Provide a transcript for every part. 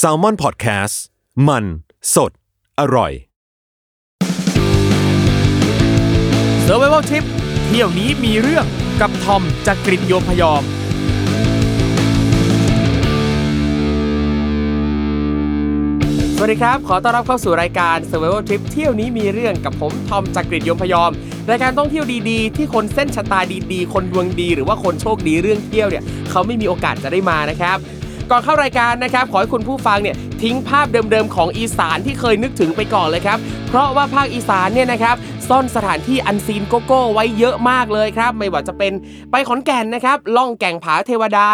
s a l ม o n PODCAST มัน สด อร่อย s u r v i v a l Trip เที่ยวนี้มีเรื่องกับทอมจากกรินโยมพยอม สวัสดีครับ ขอต้อนรับเข้าสู่รายการ Survival Trip เที่ยวนี้มีเรื่องกับผมทอมจากกรีฑยมพยอม รายการท่องเที่ยวดีๆ ที่คนเส้นชะตาดีๆ คนดวงดี หรือว่าคนโชคดีเรื่องเที่ยวเนี่ยเขาไม่มีโอกาสจะได้มานะครับ ก่อนเข้ารายการนะครับ ขอให้คุณผู้ฟังเนี่ยทิ้งภาพเดิมๆของอีสานที่เคยนึกถึงไปก่อนเลยครับ เพราะว่าภาคอีสานเนี่ยนะครับซ่อนสถานที่ unseen เก๋ๆไว้เยอะมากเลยครับ ไม่ว่าจะเป็นไปขอนแก่นนะครับล่องแก่งผาเทวดา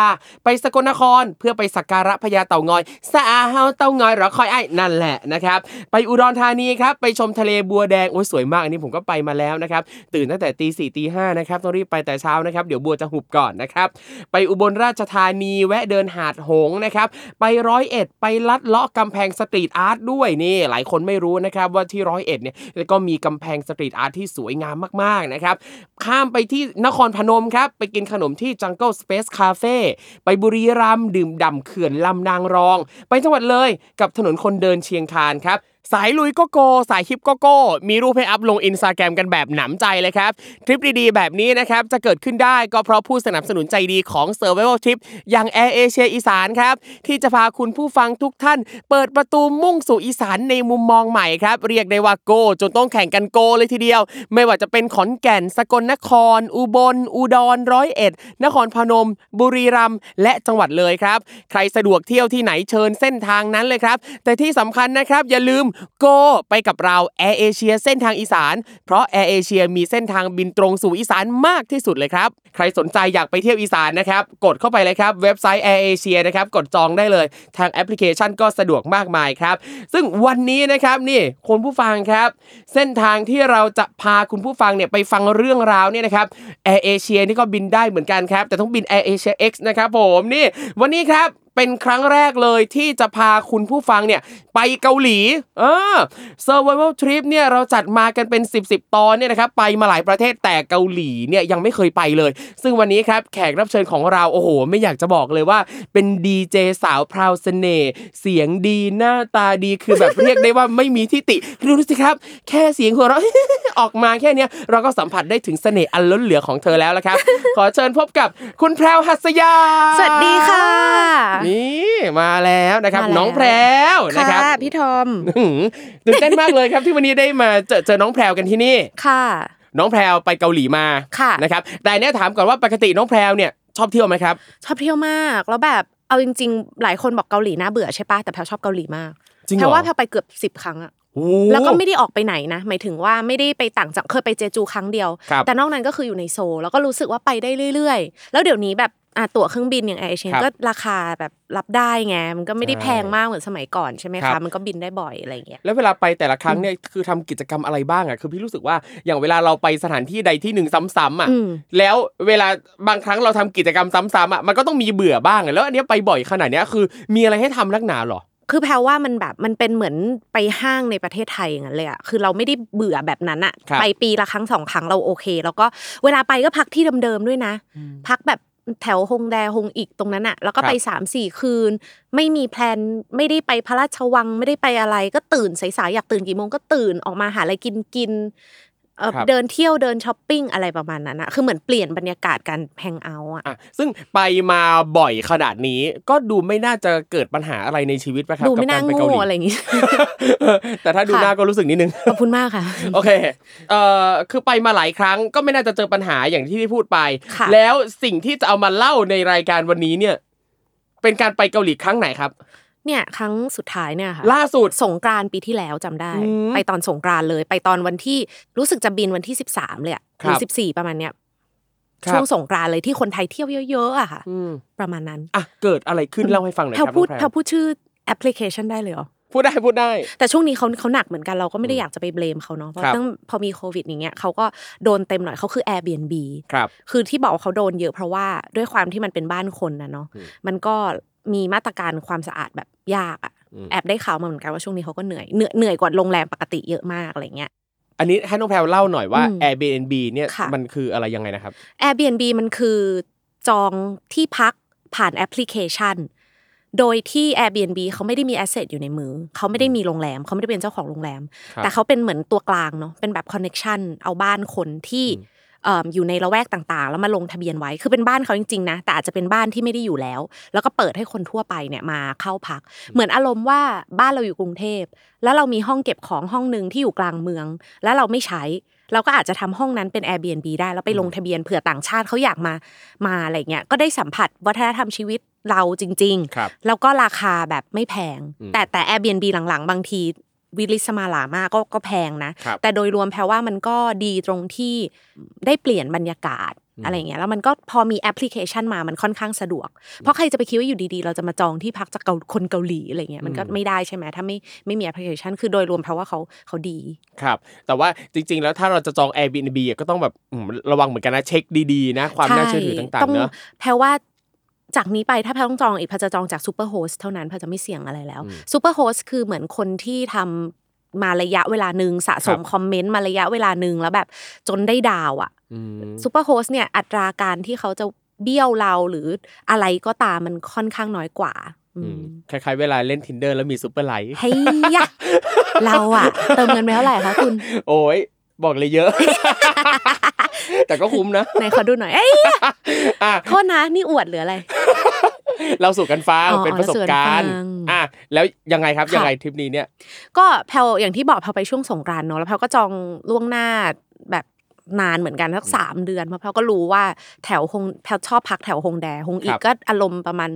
ไปสกลนครเพื่อไปสักการะพญาเต่างอยสะอาเฮาเต่างอยหรอคอยไอ้นั่นแหละนะครับไปอุดรธานีครับไปชมทะเลบัวแดงโอ้ยสวยมากอันนี้ผมก็ไปมาแล้วนะครับตื่นตั้งแต่ตีสี่ตีห้านะครับต้องรีบไปแต่เช้านะครับเดี๋ยวบัวจะหุบก่อนนะครับไปอุบลราชธานีแวะเดินหาดหงส์นะครับไปร้อยเอ็ดไปลัดเลาะกำแพง street art ด้วยนี่หลายคนไม่รู้นะครับว่าที่ร้อยเอ็ดเนี่ยก็มีกำแพง street art ที่สวยงามมากๆนะครับข้ามไปที่นครพนมครับไปกินขนมที่ Jungle Space Cafe ไปบุรีรัมย์ดื่มด่ำเขื่อนลำนางรอง ไปจังหวัดเลยกับถนนคนเดินเชียงคานครับ สายลุยก็โก สายฮิปก็โก้ มีรูปให้อัพลงอินสตาแกรมกันแบบหนำใจเลยครับ ทริปดีๆ แบบนี้นะครับ จะเกิดขึ้นได้ก็เพราะผู้สนับสนุนใจดีของ Survival Trip อย่าง Air Asia อีสานครับ ที่จะพาคุณผู้ฟังทุกท่าน เปิดประตูมุ่งสู่อีสานในมุมมองใหม่ครับ เรียกได้ว่าโก จนต้องแข่งกันโกเลยทีเดียว ไม่ว่าจะเป็นขอนแก่น สกลนคร อุบล อุดรร้อยเอ็ด นครพนม บุรีรัมย์และจังหวัดเลยครับ ใครสะดวกเที่ยวที่ไหนเชิญเส้นทางนั้นเลยครับ แต่ที่สำคัญนะครับอย่าลืม Go ไปกับเรา Air Asia เส้นทางอีสาน เพราะ Air Asia มีเส้นทางบินตรงสู่อีสานมากที่สุดเลยครับ ใครสนใจอยากไปเที่ยวอีสานนะครับ กดเข้าไปเลยครับ เว็บไซต์ Air Asia นะครับ กดจองได้เลย ทางแอปพลิเคชันก็สะดวกมากมายครับ ซึ่งวันนี้นะครับนี่คุณผู้ฟังครับ เส้นทางที่เราจะพาคุณผู้ฟังเนี่ยไปฟังเรื่องราวเนี่ยนะครับ Air Asia นี่ก็บินได้เหมือนกันครับ แต่ต้องบิน Air Asia X นะครับผมนี่วันนี้ครับ เป็นครั้งแรกเลยที่จะพาคุณผู้ฟังเนี่ยไปเกาหลี เออ Survival Trip เนี่ยเราจัดมากันเป็น 10บสตอนเนี่ยนะครับไปมาหลายประเทศแต่เกาหลีเนี่ยยังไม่เคยไปเลย ซึ่งวันนี้ครับแขกรับเชิญของเราโอ้โห ไม่อยากจะบอกเลยว่า เป็นดีเจสาวพราวเสน่ห์เสียงดีหน้าตาดีคือแบบเรียกได้ว่าไม่มีที่ติดูสิครับ แค่เสียงหัวเราะออกมาแค่เนี้ยเราก็สัมผัสได้ถึงเสน่ห์อันล้นเหลือของเธอแล้วละครับ ขอเชิญพบกับคุณแพรวหัสยา สวัสดีค่ะนี่มาแล้วนะครับมาแล้วน้องแพรวนะครับค่ะพี่ทอมอื้อหือตื่นเต้นมากเลยครับที่วันนี้ได้มาเจอเจอน้องแพรวกันที่นี่ค่ะ น้องแพรวไปเกาหลีมาค่ะนะครับแต่เนี่ยถามก่อนว่าปกติน้องแพรวเนี่ยชอบเที่ยวไหมครับ ชอบเที่ยวมากแล้วแบบเอาจริง ๆ หลายคนบอกเกาหลีน่าเบื่อใช่ปะแต่แพลชอบเกาหลีมากจริงเหแพรลอว่าแพลไปเกือบสิบครั้งอะโอ้แล้วก็ไม่ได้ออกไปไหนนะ หมายถึงว่าไม่ได้ไปต่างจังเคยไปเจจูครั้งเดียวครับแต่นอกนั้นก็คืออยู่ในโซลแล้วก็รู้สึกว่าไปได้เรื่อย ๆ แล้วเดี๋ยวนี้แบบ อะตั๋วเครื่องบินอย่างแอร์เอเชียครับก็ราคาแบบรับได้ไงมันก็ไม่ได้ใช่แพงมากเหมือนสมัยก่อนใช่ไหมครัคะบมันก็บินได้บ่อยอะไรอย่างเงี้ยแล้วเวลาไปแต่ละครั้งเนี่ยคือทำกิจกรรมอะไรบ้างอะคือพี่รู้สึกว่าอย่างเวลาเราไปสถานที่ใดที่หนึ่งซ้ำๆอะอืมแล้วเวลาบางครั้งเราทำกิจกรรมซ้ำๆอะมันก็ต้องมีเบื่อบ้างอะแล้วอันเนี้ยไปบ่อยขนาดเนี้ยคือ มีอะไรให้ทำนักหนาหรอคือแพลว่ามันแบบมันเป็นเหมือนไปห้างในประเทศไทยอย่างนั้นเลยอะคือเราไม่ได้เบื่อแบบนั้นอะครับไปปีละครั้งสองครั้งเราโอเค แล้วก็เวลาไปก็พักที่เดิมๆด้วยนะ พักแบบ แถวฮงแดฮงอีกตรงนั้นอะแล้วก็ไปครับสามสี่คืน ไม่มีแพลนไม่ได้ไปพระราชวังไม่ได้ไปอะไร ก็ตื่นสายๆอยากตื่นกี่โมงก็ตื่นออกมาหาอะไรกินกิน เอ่อครับเดินเที่ยวเดินช้อปปิ้งอะไรประมาณนั้นอะคือเหมือนเปลี่ยนบรรยากาศการแฮงเอาท์อะอะซึ่งไปมาบ่อยขนาดนี้ก็ดูไม่น่าจะเกิดปัญหาอะไรในชีวิตปะครับดูไม่น่ากับกรปโง่เกหลีอะไรอย่างงี้แต่ถ้าดูค่ะหน้าก็รู้สึกนิดนึงขอบคุณมากค่ะโอเคเอ่อคือไปมาหลายครั้งก็ไม่น่าจะเจอปัญหาอย่างที่ที่พูดไปค่ะแล้วสิ่งที่จะเอามาเล่าในรายการวันนี้เนี่ย เป็นการไปเกาหลีครั้งไหนครับ เนี่ยครั้งสุดท้ายเนี่ยค่ะล่าสุดสงกรานต์ปีที่แล้วจำได้อืมไปตอนสงกรานต์เลย ไปตอนวันที่รู้สึกจะบินวันที่สิบสามเลยอะหรือครับสิบสี่ประมาณเนี้ยครับช่วงสงกรานต์เลยที่คนไทยเที่ยวเยอะๆอะค่ะอืมประมาณนั้นอะเกิดอะไรขึ้นเล่าให้ฟังหน่อยแพคลรับพูดน้องแพลพูดชื่อแอปพลิเคชันได้เลยเหรอพูดได้พูดได้ แต่ช่วงนี้เขาเขาหนักเหมือนกันเราก็ไม่ได้อยากจะไปเบลมเขาเนาะเพราะครับตั้งพอมีโควิดอย่างเงี้ยเขาก็โดนเต็มหน่อยเขาคือ Airbnb ครับคือที่บอกว่าเขาโดนเยอะเพราะว่าด้วยความที่มันเป็นบ้านคนนะเนาะอืมมันก็มีมาตรการความสะอาดแบบยากอะอืมแอบได้ข่าวมาเหมือนกันว่าช่วงนี้เขาก็เหนื่อยเหนื่อยเหนื่อยกว่าโรงแรมปกติเยอะมากอะไรเงี้ยอันนี้ให้น้องแพรวเล่าหน่อยว่าอืม Airbnb เนี่ยค่ะมันคืออะไรยังไงนะครับ Airbnb มันคือจองที่พักผ่านแอปพลิเคชัน โดยที่ Airbnb เขาไม่ได้มี asset อยู่ในมือ เขาไม่ได้มีโรงแรม เขาไม่ได้เป็นเจ้าของโรงแรมครับแต่เขาเป็นเหมือนตัวกลางเนาะเป็นแบบ connection เอาบ้านคนที่เอิ่มอยู่ในละแวกต่างๆ แล้วมาลงทะเบียนไว้คือเป็นบ้านเขาจริงๆนะแต่อาจจะเป็นบ้านที่ไม่ได้อยู่แล้ว แล้วก็เปิดให้คนทั่วไปเนี่ยมาเข้าพัก เหมือนอารมณ์ว่าบ้านเราอยู่กรุงเทพ แล้วเรามีห้องเก็บของห้องหนึ่งที่อยู่กลางเมือง แล้วเราไม่ใช้ เราก็อาจจะทำห้องนั้นเป็น Airbnb ได้แล้วไปลงทะเบียนเผื่อต่างชาติเขาอยากมามาอะไรเงี้ยก็ได้สัมผัสวัฒนธรรมชีวิตเราจริงๆครับแล้วก็ราคาแบบไม่แพงอืมแต่แต่ Airbnb หลังๆ บางที วิลิศมาหรามากก็ก็แพงนะครับแต่โดยรวมแพรว่ามันก็ดีตรงที่ได้เปลี่ยนบรรยากาศอะไรเงี้ยแล้วมันก็พอมีแอปพลิเคชันมามันค่อนข้างสะดวก เพราะใครจะไปคิดว่าอยู่ดีๆ เราจะมาจองที่พักจากเกาคนเกาหลีอะไรเงี้ยมันก็ไม่ได้ใช่ไหมถ้าไม่ไม่มีแอปพลิเคชัน คือโดยรวมแพรว่าเขาเขาดีครับ แต่ว่าจริง ๆ แล้วถ้าเราจะจอง Airbnb อะก็ต้องแบบอืมระวังเหมือนกันนะเช็คดีๆนะความน่าเชื่อถือต่างต้ๆเนอะแพรว่า จากนี้ไปถ้าแพรต้องจองอีกแพรจะจองจาก superhost เท่านั้นแพรจะไม่เสี่ยงอะไรแล้ว superhost คือเหมือนคนที่ทำมาระยะเวลาหนึ่งสะสมครับคอมเมนต์มาระยะเวลาหนึ่งแล้วแบบจนได้ดาวอะอืม superhost เนี่ยอัตราการที่เขาจะเบี้ยวเราหรืออะไรก็ตามมันค่อนข้างน้อยกว่าอือืมมคล้ายๆเวลาเล่น tinder แล้วมี super like เฮ้ยยะเราอะเติมเงินไปเท่าไหร่คะคุณ โอ้ยบอกเลยเยอะ แต่ก็คุ้มนะไหนขอดูหน่อยเอ้ยอะโทษนะนี่อวดหรืออะไร เล่าสู่กันฟังอ๋อเป็นประสบการณ์เล่าสู่กันฟังอะแล้วยังไงครับค่ะยังไงทริปนี้เนี่ย ก็แพรอย่างที่บอกแพรไปช่วงสงกรานต์เนอะแล้วแพรก็จองล่วงหน้าแบบนานเหมือนกันสักสามเดือนเพราะแพลก็รู้ว่าแถวฮงแพลชอบพักแถวฮงแดฮงอีครักบก็อารมณ์ประมาณ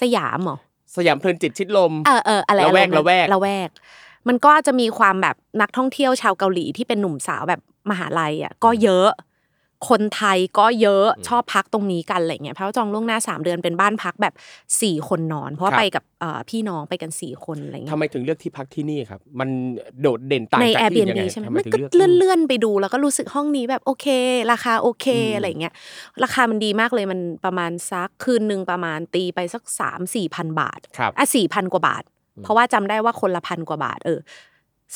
สยามเหรอสยามเพลินจิตชิดลมเออเอออะไรละแวกอารมณ์นั้นละแวกละแวก มันก็จะมีความแบบนักท่องเที่ยวชาวเกาหลีที่เป็นหนุ่มสาวแบบมหาลัยอะก็เยอะ คนไทยก็เยอะชอบพักตรงนี้กันอะไรเงี้ยเพราะว่าจองล่วงหน้าสามเดือนเป็นบ้านพักแบบสี่คนนอน เพราะว่าครับไปกับเอ่อพี่น้องไปกันสี่คนอะไรเงี้ยทำไมถึงเลือกที่พักที่นี่ครับ มันโดดเด่นต่างในจากที่อื่นยัง Airbnb ไงใช่ไหมทำไมมันถึงก็เลือกเลื่อนเลื่อนๆไปดูแล้วก็รู้สึกห้องนี้แบบโอเค ราคาโอเคอืมอะไรเงี้ยราคามันดีมากเลยมันประมาณซักคืนหนึ่งประมาณตีไปสักสามสี่พันบาทครับอะสี่พันกว่าบาทเพราะว่าจำได้ว่าคนละพันกว่าบาทเออ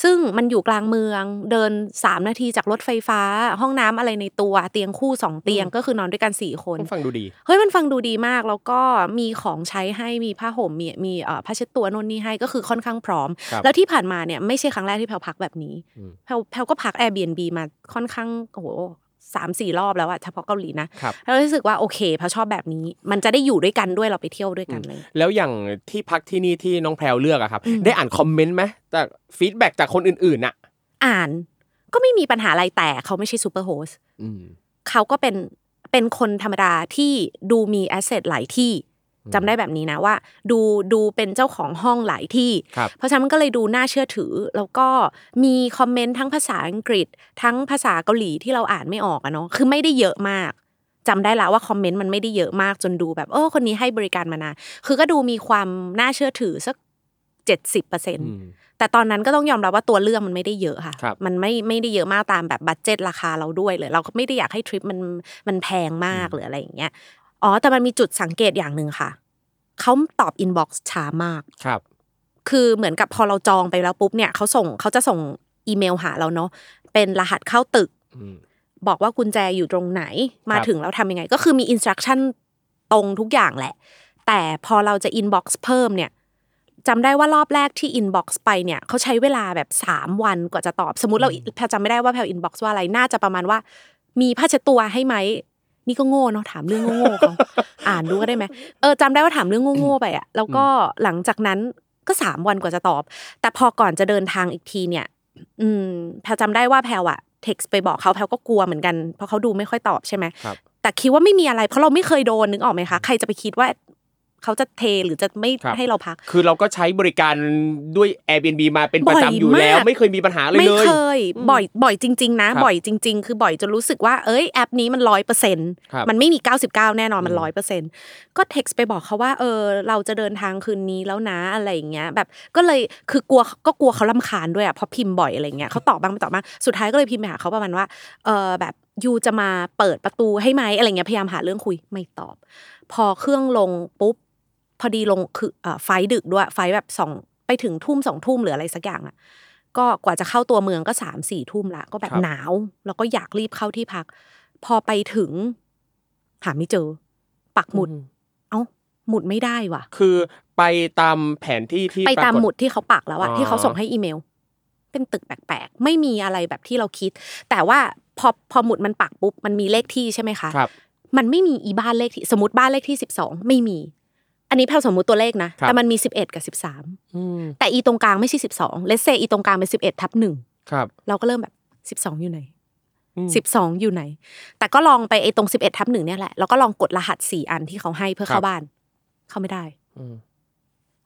ซึ่งมันอยู่กลางเมืองเดินสามนาทีจากรถไฟฟ้า ห้องน้ำอะไรในตัวเตียงคู่สองเตียงก็คือนอนด้วยกันสี่คนต้องฟังดูดีเฮ้ยมันฟังดูดีมากแล้วก็มีของใช้ให้มีผ้าห่มมีมีเอ่อผ้าเช็ดตัวนู่นนี่ให้ก็คือค่อนข้างพร้อมครับแล้วที่ผ่านมาเนี่ยไม่ใช่ครั้งแรกที่แพลพักแบบนี้อืมแพลแพลก็พัก Airbnb มาค่อนข้างโอ้โห สามสี่รอบแล้วอะเฉพาะเกาหลีนะครับแล้วรู้สึกว่าโอเคแพรชอบแบบนี้ มันจะได้อยู่ด้วยกันด้วยเราไปเที่ยวด้วยกันเลย แล้วอย่างที่พักที่นี่ที่น้องแพรวเลือกอะครับอืมได้อ่านคอมเมนต์ไหมจาก feedback จากคนอื่นๆน่ะอ่านก็ไม่มีปัญหาอะไรแต่เขาไม่ใช่ superhost อืมเขาก็เป็นเป็นคนธรรมดาที่ดูมี asset หลายที่ จำได้แบบนี้นะว่า ดูดูเป็นเจ้าของห้องหลายที่ครับเพราะฉะนั้นมันก็เลยดูน่าเชื่อถือ แล้วก็มีคอมเมนต์ทั้งภาษาอังกฤษ ทั้งภาษาเกาหลีที่เราอ่านไม่ออกอะเนาะคือไม่ได้เยอะมากจำได้แล้วว่าคอมเมนต์มันไม่ได้เยอะมากจนดูแบบเออคนนี้ให้บริการมานานคือก็ดูมีความน่าเชื่อถือสักเจ็ดสิบเปอร์เซ็นต์อืมแต่ตอนนั้นก็ต้องยอมรับว่าตัวเลือกมันไม่ได้เยอะค่ะครับมันไม่ไม่ได้เยอะมากตามแบบ budget ราคาเราด้วยเลยเราก็ไม่ได้อยากให้ทริปมันมันแพงมากหรืออะไรอย่างเงี้ย อ๋อ แต่มันมีจุดสังเกตอย่างหนึ่งค่ะ เขาตอบ inbox ช้ามาก ครับ คือเหมือนกับพอเราจองไปแล้วปุ๊บเนี่ยเขาส่งเขาจะส่งอีเมลหาเราเนาะ เป็นรหัสเข้าตึกอืมบอกว่ากุญแจอยู่ตรงไหน มาครับถึงแล้วทำยังไง ก็คือมี instruction ตรงทุกอย่างแหละ แต่พอเราจะ inbox เพิ่มเนี่ยจำได้ว่ารอบแรกที่ inbox ไปเนี่ยเขาใช้เวลาแบบ3วันกว่าจะตอบ สมมติเราแพรจำไม่ได้ว่าแพร inbox ว่าอะไร น่าจะประมาณว่า มีผ้าเช็ดตัวให้ไหม นี่ก็โง่เนาะถามเรื่องโง่ๆเขาอ่านดูก็ได้ไหมเออจำได้ว่าถามเรื่องโง่ๆไปอะแล้วก็หลังจากนั้นก็สามวันกว่าจะตอบ แต่พอก่อนจะเดินทางอีกทีเนี่ย อืมแพลจำได้ว่าแพลอะเท็กซ์ไปบอกเขาแพลก็กลัวเหมือนกันเพราะเขาดูไม่ค่อยตอบใช่ไหมครับแต่คิดว่าไม่มีอะไรเพราะเราไม่เคยโดนนึกออกไหมคะใครจะไปคิดว่า เขาจะเทหรือจะไม่ครับให้เราพัก คือเราก็ใช้บริการด้วย Airbnb มาเป็นประบ่อยจำอยู่แล้วมากไม่เคยมีปัญหาเลยไม่เลยเคยอืมบ่อยบ่อยจริง ๆ นะครับบ่อยจริง ๆ คือบ่อยจนรู้สึกว่าเอ้ยแอปนี้มันร้อยเปอร์เซ็นต์ครับมันไม่มีเก้าสิบเก้าแน่นอนมันอืมร้อยเปอร์เซ็นต์ก็เท็กซ์ไปบอกเขาว่าเออเราจะเดินทางคืนนี้แล้วนะอะไรอย่างเงี้ยแบบก็เลยคือกลัวก็กลัวเขาลำคาญด้วยอะเพราะพิมพ์บ่อยอะไรเงี้ยเขาตอบบ้างไม่ตอบบ้างสุดท้ายก็เลยพิมพ์ไปหาเขาประมาณว่าเออแบบยูจะมาเปิดประตูให้ไหมอะไรเงี้ยพยายามหาเรื่องคุยไม่ตอบ พอเครื่องลงปุ๊บ พอดีลงคือเอ่อไฟล์ดึกด้วยไฟล์แบบสองไปถึงทุ่มสองทุ่มหรืออะไรสักอย่างอะก็กว่าจะเข้าตัวเมืองก็สามสี่ทุ่มละก็แบบครับหนาว แล้วก็อยากรีบเข้าที่พัก พอไปถึง หาไม่เจอ ปักหมุด เอ้า หมุดไม่ได้ว่ะ คือไปตามแผนที่ที่ไปตามปรกฏหมุดที่เขาปักแล้วอะอ๋อที่เขาส่งให้อีเมล เป็นตึกแปลกๆ ไม่มีอะไรแบบที่เราคิด แต่ว่าพอพอหมุดมันปักปุ๊บมันมีเลขที่ใช่ไหมคะครับมันไม่มีอีบ้านเลขที่สมมติบ้านเลขที่สิบสองไม่มี อันนี้แพลสมมติตัวเลขนะครับแต่มันมีสิบเอ็ดกับสิบสามอืมแต่อีตรงกลางไม่ใช่สิบสองเลสเซอีตรงกลางเป็นสิบเอ็ดทับหนึ่งครับเราก็เริ่มแบบสิบสองอยู่ไหนอืมสิบสองอยู่ไหน แต่ก็ลองไปไอ้ตรงสิบเอ็ดทับหนึ่งเนี่ยแหละ แล้วก็ลองกดรหัสสี่อันที่เขาให้เพื่อเข้าครับบ้าน เข้าไม่ได้อืม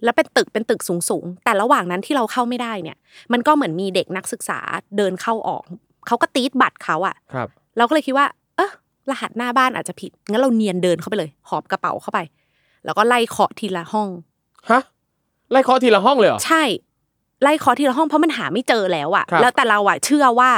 แล้วเป็นตึกเป็นตึกสูงสูงๆแต่ระหว่างนั้นที่เราเข้าไม่ได้เนี่ย มันก็เหมือนมีเด็กนักศึกษาเดินเข้าออก เขาก็ตีดบัตรเขาอะครับ เราก็เลยคิดว่า เออรหัสหน้าบ้านอาจจะผิด งั้นเราเนียนเดินเข้าไปเลย หอบกระเป๋าเข้าไป แล้วก็ไล่เคาะทีละห้องฮะไล่เคาะทีละห้องเลยเหรอใช่ ไล่เคาะทีละห้องเพราะมันหาไม่เจอแล้วอะครับแล้วแต่เราอะเชื่อว่า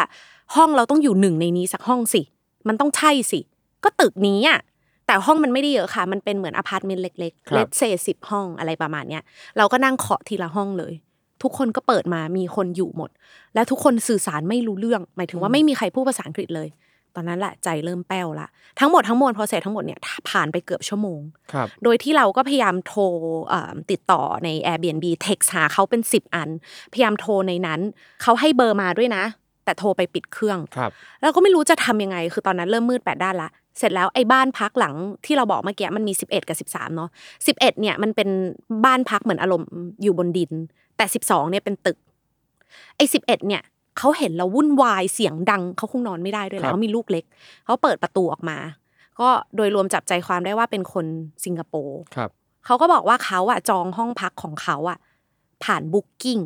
ห้องเราต้องอยู่หนึ่งในนี้สักห้องสิ มันต้องใช่สิ ก็ตึกนี้อะแต่ห้องมันไม่ได้เยอะค่ะ มันเป็นเหมือนอพาร์ตเมนต์เล็กๆ let's say สิบห้องอะไรประมาณเนี้ยเราก็นั่งเคาะทีละห้องเลย ทุกคนก็เปิดมามีคนอยู่หมด และทุกคนสื่อสารไม่รู้เรื่อง หมายถึงว่าไม่มีใครพูดภาษาอังกฤษเลย ตอนนั้นแหละใจเริ่มแป้วละทั้งหมดทั้งมวลพอเสร็จทั้งหมดเนี่ยผ่านไปเกือบชั่วโมงครับโดยที่เราก็พยายามโทรเอ่อติดต่อใน Airbnb เท็กหาเขาเป็น 10 อัน พยายามโทรในนั้นเขาให้เบอร์มาด้วยนะ แต่โทรไปปิดเครื่องครับแล้วก็ไม่รู้จะทำยังไง คือตอนนั้นเริ่มมืดแปดด้านละเสร็จแล้วไอ้บ้านพักหลังที่เราบอกเมื่อกี้มันมี 11 กับ 13เนาะ11เนี่ยมันเป็นบ้านพักเหมือนอารมณ์อยู่บนดิน แต่ 12เนี่ยเป็นตึกไอ้11เนี่ย เขาเห็นเราวุ่นวายเสียงดังเขาคงนอนไม่ได้ด้วยแหครัละบเขามีลูกเล็กเขาเปิดประตูออกมา ก็โดยรวมจับใจความได้ว่าเป็นคนสิงคโปร์ครับเขาก็บอกว่าเขาอะจองห้องพักของเขาอะผ่าน Booking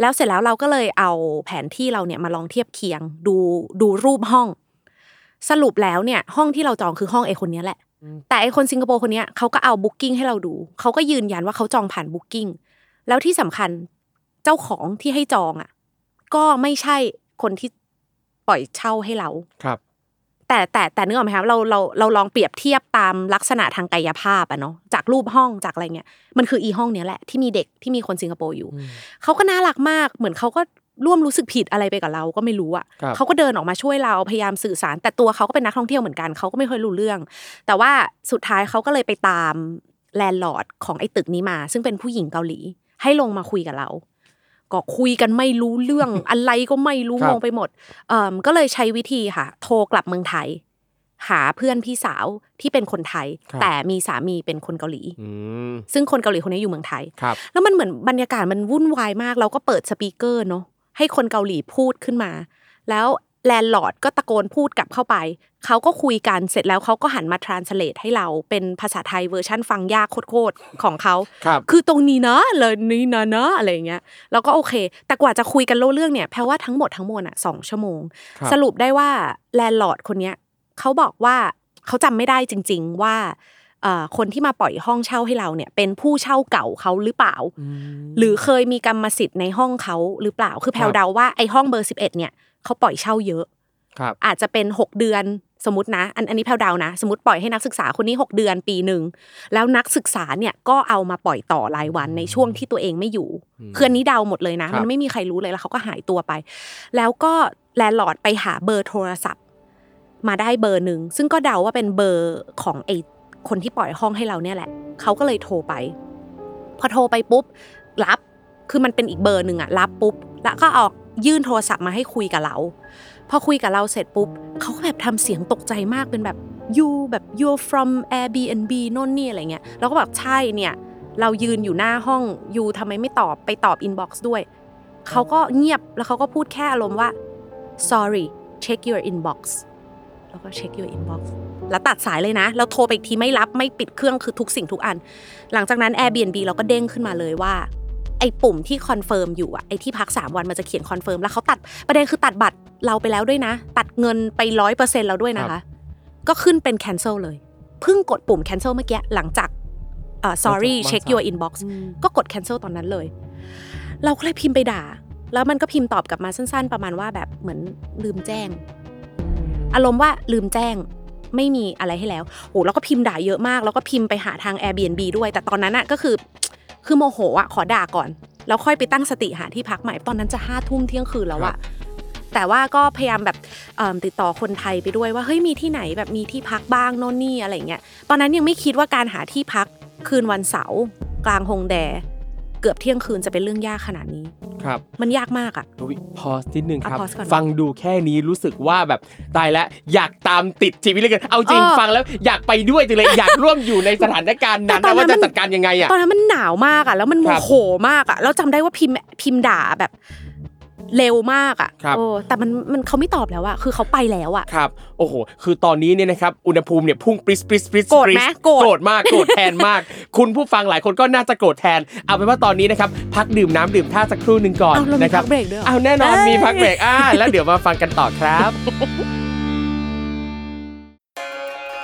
แล้วเสร็จแล้วเราก็เลยเอาแผนที่เราเนี่ยมาลองเทียบเคียง ดูดูรูปห้อง สรุปแล้วเนี่ย ห้องที่เราจองคือห้องไอคนเนี้ยแหละอืมแต่ไอคนสิงคโปร์คนเนี้ยเขาก็เอา Booking ให้เราดูเขาก็ยืนยันว่าเขาจองผ่าน Booking แล้วที่สำคัญเจ้าของที่ให้จองอะ ก็ไม่ใช่คนที่ปล่อยเช่าให้เราครับ แต่แต่แต่นึกออกไหมคะเราเราเราลองเปรียบเทียบตามลักษณะทางกายภาพอะเนาะจากรูปห้องจากอะไรเงี้ยมันคืออีห้องเนี้ยแหละที่มีเด็กที่มีคนสิงคโปร์อยู่อืมเขาก็น่ารักมากเหมือนเขาก็ร่วมรู้สึกผิดอะไรไปกับเราก็ไม่รู้อะครับเขาก็เดินออกมาช่วยเราพยายามสื่อสาร แต่ตัวเขาก็เป็นนักท่องเที่ยวเหมือนกันเขาก็ไม่ค่อยรู้เรื่อง แต่ว่าสุดท้ายเขาก็เลยไปตามแลนด์ลอร์ดของไอ้ตึกนี้มา ซึ่งเป็นผู้หญิงเกาหลี ให้ลงมาคุยกับเรา ก็คุยกันไม่รู้เรื่องอะไรก็ไม่รู้ครับงงไปหมดเอ่มก็เลยใช้วิธีค่ะ โทรกลับเมืองไทย หาเพื่อนพี่สาวที่เป็นคนไทยครับแต่มีสามีเป็นคนเกาหลีอืมซึ่งคนเกาหลีคนนี้อยู่เมืองไทยครับแล้วมันเหมือนบรรยากาศมันวุ่นวายมาก เราก็เปิด speaker เนาะให้คนเกาหลีพูดขึ้นมา แล้ว landlord ก็ตะโกนพูดกลับเข้าไป เขาก็คุยกันเสร็จแล้วเขาก็หันมา translate ให้เราเป็นภาษาไทยเวอร์ชั่นฟังยากโคตรๆของเขาครับคือตรงนี้นะเลยนี้นะนะอะไรอย่างเงี้ยแล้วก็โอเค แต่กว่าจะคุยกันรู้เรื่องเนี่ยแปลว่าทั้งหมดทั้งมวลอะสองชั่วโมงครับสรุปได้ว่า landlord คนเนี้ยเขาบอกว่าเขาจำไม่ได้จริง ๆ ว่าเอ่อ คนที่มาปล่อยห้องเช่าให้เราเนี่ย เป็นผู้เช่าเก่าเขาหรือเปล่าอืมหรือเคยมีกรรมสิทธิ์ในห้องเขาหรือเปล่า คือแพลวครัวบเดาว่าไอ้ห้องเบอร์สิบเอ็ดเนี่ยเขาปล่อยเช่าเยอะครับอาจจะเป็นหกเดือนสมมตินะ อันอันนี้แพลวเดานะ สมมติปล่อยให้นักศึกษาคนนี้หกเดือนปีหนึ่งแล้วนักศึกษาเนี่ยก็เอามาปล่อยต่อรายวันในช่วงที่ตัวเองไม่อยู่คืออันนี้เดาหมดเลยนะครับมันไม่มีใครรู้เลยแล้วเขาก็หายตัวไป แล้วก็ landlord ไปหาเบอร์โทรศัพท์ มาได้เบอร์หนึ่งซึ่งก็เดาว่าเป็นเบอร์ของไอ้ คนที่ปล่อยห้องให้เราเนี่ยแหละเขาก็เลยโทรไป พอโทรไปปุ๊บรับคือมันเป็นอีกเบอร์หนึ่งอะรับปุ๊บแล้วก็ออกยื่นโทรศัพท์มาให้คุยกับเรา พอคุยกับเราเสร็จปุ๊บเขาก็แบบทำเสียงตกใจมากเป็นแบบ you แบบ you're from Airbnb โน่นนี่อะไรเงี้ยเราก็แบบใช่เนี่ยเรายืนอยู่หน้าห้อง you ทำไมไม่ตอบไปตอบ inbox ด้วยเขาก็เงียบแล้วเขาก็พูดแค่อารมณ์ว่า sorry check your inbox แล้วก็ check your inbox แล้วตัดสายเลยนะ แล้วโทรไปอีกทีไม่รับไม่ปิดเครื่องคือทุกสิ่งทุกอัน หลังจากนั้น Airbnb เราก็เด้งขึ้นมาเลยว่าไอ้ปุ่มที่ confirm อยู่อะไอ้ที่พัก 3 วันมันจะเขียน confirm แล้วเขาตัดประเด็นคือตัดบัตรเราไปแล้วด้วยนะ ตัดเงินไปร้อยเปอร์เซ็นต์แล้วด้วยนะคะ ก็ขึ้นเป็น cancel เลยเพิ่งกดปุ่ม cancel เมื่อกี้หลังจากเอ่อ sorry วาง check สาย your inbox ก็กด cancel ตอนนั้นเลย เราก็เลยพิมพ์ไปด่า แล้วมันก็พิมพ์ตอบกลับมาสั้น ๆ ประมาณว่าแบบเหมือนลืมแจ้ง อารมณ์ว่าลืมแจ้ง ไม่มีอะไรให้แล้วโอ้แล้วก็พิมพ์ด่าเยอะมาก แล้วก็พิมพ์ไปหาทาง Airbnb ด้วย แต่ตอนนั้นอะก็คือคือโมโหอะขอด่าก่อน แล้วค่อยไปตั้งสติหาที่พักใหม่ตอนนั้นจะห้าทุ่มเที่ยงคืนแล้วครัอะบแต่ว่าก็พยายามแบบเอิ่มติดต่อคนไทยไปด้วยว่าเฮ้ยมีที่ไหนแบบมีที่พักบ้างโน่นนี่อะไรเงี้ยตอนนั้นยังไม่คิดว่าการหาที่พักคืนวันเสาร์กลางฮงแด เกือบเที่ยงคืนจะเป็นเรื่องยากขนาดนี้ ครับ มันยากมากอะพอสนิดนึงครับ อะ pause ก่อนฟังดูแค่นี้รู้สึกว่าแบบตายแล้วอยากตามติดชีวิตเลยกันเอาจริงเออ ฟังแล้วอยากไปด้วยจังเลย อยากร่วมอยู่ในสถานการณ์นั้นแต่ตอนนะว่านั้จะนมันจัดการยังไงอะ ตอนนั้นมันหนาวมากอะแล้วมันโมครับโหมากอะแล้วจำได้ว่าพิมพ์พิมพ์ด่าแบบ เร็วมากอะครับโอ้แต่มันมันเขาไม่ตอบแล้วอะคือเขาไปแล้วอะครับโอ้โหคือตอนนี้เนี่ยนะครับอุณหภูมิเนี่ยพุ่งปริสปริสปริสโกรธไหมปสโกรธโกรธมากโกรธแทนมาก คุณผู้ฟังหลายคนก็น่าจะโกรธแทนเอาเป็นว่าตอนนี้นะครับพักดื่มน้ำดื่มท่าสักครู่หนึ่งก่อนเอาเรามีนะครัพักเบรกด้วยเหรอเอาแน่นอนเอ้ยมีพักเบรกอ่าแล้วเดี๋ยวมาฟังกันต่อครับ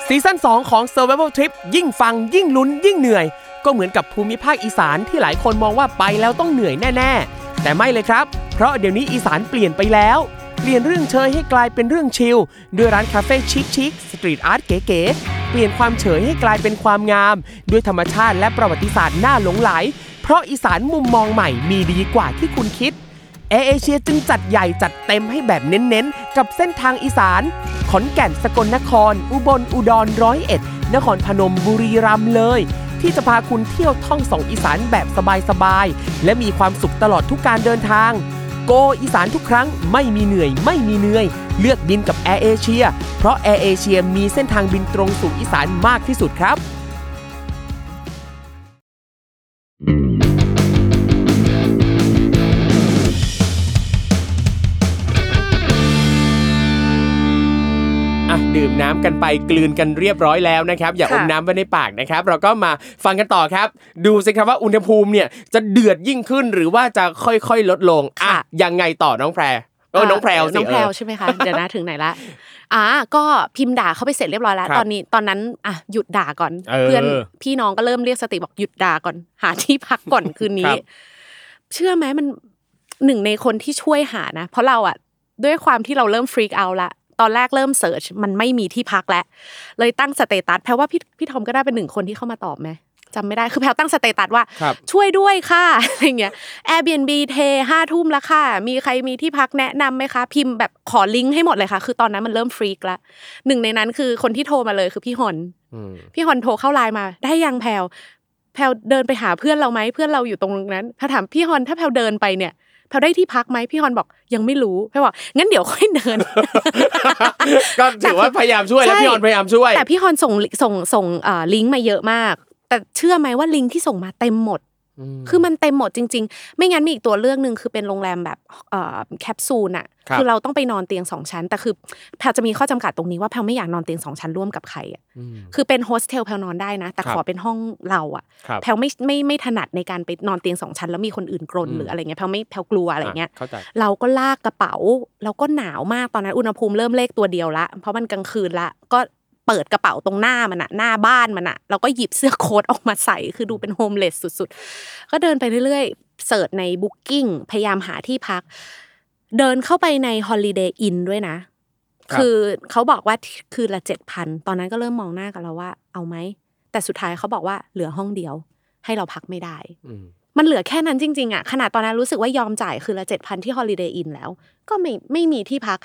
ซีซั่น2ของ Survival Trip ยิ่งฟังยิ่งลุ้นยิ่งเหนื่อย ก็เหมือนกับภูมิภาคอีสานที่หลายคนมองว่าไปแล้วต้องเหนื่อยแน่ ๆ แต่ไม่เลยครับ เพราะเดี๋ยวนี้อีสานเปลี่ยนไปแล้ว เปลี่ยนเรื่องเชยให้กลายเป็นเรื่อง chill ด้วยร้านคาเฟ่ชิคๆ street art เก๋ๆ เปลี่ยนความเชยให้กลายเป็นความงาม ด้วยธรรมชาติและประวัติศาสตร์น่าหลงใหล เพราะอีสานมุมมองใหม่มีดีกว่าที่คุณคิดแอร์เอเชียจึงจัดใหญ่จัดเต็มให้แบบเน้นๆ กับเส้นทางอีสาน ขอนแก่นสกลนคร อุบลอุดรร้อยเอ็ด นครพนมบุรีรัมย์เลย ที่จะพาคุณเที่ยวท่องสองอีสานแบบสบายๆ และมีความสุขตลอดทุกการเดินทาง go อีสานทุกครั้งไม่มีเหนื่อยไม่มีเหนื่อย เลือกบินกับแอร์เอเชียเพราะแอร์เอเชียมีเส้นทางบินตรงสู่อีสานมากที่สุดครับ น้ำกันไปกลืนกันเรียบร้อยแล้วนะครับ อย่าอค่ะมน้ำไว้ในปากนะครับ เราก็มาฟังกันต่อครับ ดูสิครับว่าอุณหภูมิเนี่ยจะเดือดยิ่งขึ้นหรือว่าจะค่อยๆ ลดลงอะยังไงต่อน้องแพรเออน้องแพรวสิน้องแพรวเออใช่ไหมคะเดี๋ยวนะถึงไหนละอ่าก็พิมพ์ด่าเขาไปเสร็จเรียบร้อยแล้วครับตอนนี้ตอนนั้นอะหยุดด่าก่อนเอออนพี่น้องก็เริ่มเรียกสติบอกหยุดด่าก่อน หาที่พักก่อนคืนคนี้รับเชื่อไหมมันหนึ่งในคนที่ช่วยหานะ เพราะเราอะด้วยความที่เราเริ่ม freak out ละ ตอนแรกเริ่ม search มันไม่มีที่พักแล้วเลยตั้ง status แพรว่าพี่พี่ทอมก็ได้เป็นหนึ่งคนที่เข้ามาตอบไหมจำไม่ได้คือแพรตั้ง status ว่าครับช่วยด้วยค่ะอะไรเงี้ย Airbnb เทห้าทุ่มแล้วค่ะ มีใครมีที่พักแนะนำไหมคะ พิมพ์แบบขอลิงก์ให้หมดเลยค่ะ คือตอนนั้นมันเริ่ม freak ละหนึ่งในนั้นคือคนที่โทรมาเลยคือพี่ฮอนอืมพี่ฮอนโทรเข้าไลน์มา ได้ยังแพลวแพลวเดินไปหาเพื่อนเราไหมเพื่อนเราอยู่ตรงนั้นแพลวถามพี่ฮอนถ้าแพลวเดินไปเนี่ย แพลวได้ที่พักไหมพี่ฮอนบอกยังไม่รู้แพลวบอกงั้นเดี๋ยวค่อยเดินก็ถือว่าพยายามช่วยแล้วใช่พี่ออนพยายามช่วยแต่พี่ฮอนส่งส่งส่งเอ่อลิงก์มาเยอะมาก แต่เชื่อไหมว่าลิงก์ที่ส่งมาเต็มหมด คือมันเต็มหมดจริง ๆ ไม่งั้นมีอีกตัวเลือกหนึ่งคือเป็นโรงแรมแบบเอ่อแคปซูลอะครับคือเราต้องไปนอนเตียงสองชั้น แต่คือแพลจะมีข้อจำกัดตรงนี้ว่าแพลไม่อยากนอนเตียงสองชั้นร่วมกับใครอะอืมคือเป็นโฮสเทลแพลนอนได้นะ แต่ครับขอเป็นห้องเราอะครับแพลไม่ไม่ไม่ถนัดในการไปนอนเตียงสองชั้นแล้วมีคนอื่นกรนอืมหรืออะไรเงี้ยแพลไม่แพลกลัวอะไรเงี้ยเข้าใจเราก็ลากกระเป๋าเราก็หนาวมากตอนนั้นอุณหภูมิเริ่มเลขตัวเดียวละ เพราะมันกลางคืนละก็ เปิดกระเป๋าตรงหน้ามันอะหน้าบ้านมันอะเราก็หยิบเสื้อโค้ทออกมาใส่คือดูเป็น homeless สุดๆ ก็เดินไปเรื่อยๆ search ใน Booking พยายามหาที่พัก เดินเข้าไปใน Holiday Inn ด้วยนะครับคือเขาบอกว่าคืนละเจ็ดพันตอนนั้นก็เริ่มมองหน้ากันแล้วว่า เอาไหม แต่สุดท้ายเขาบอกว่าเหลือห้องเดียว ให้เราพักไม่ได้อืมมันเหลือแค่นั้นจริงๆอะขนาดตอนนั้นรู้สึกว่ายอมจ่ายคืนละเจ็ดพันที่ Holiday Inn แล้ว ก็ไม่ไม่มีที่พัก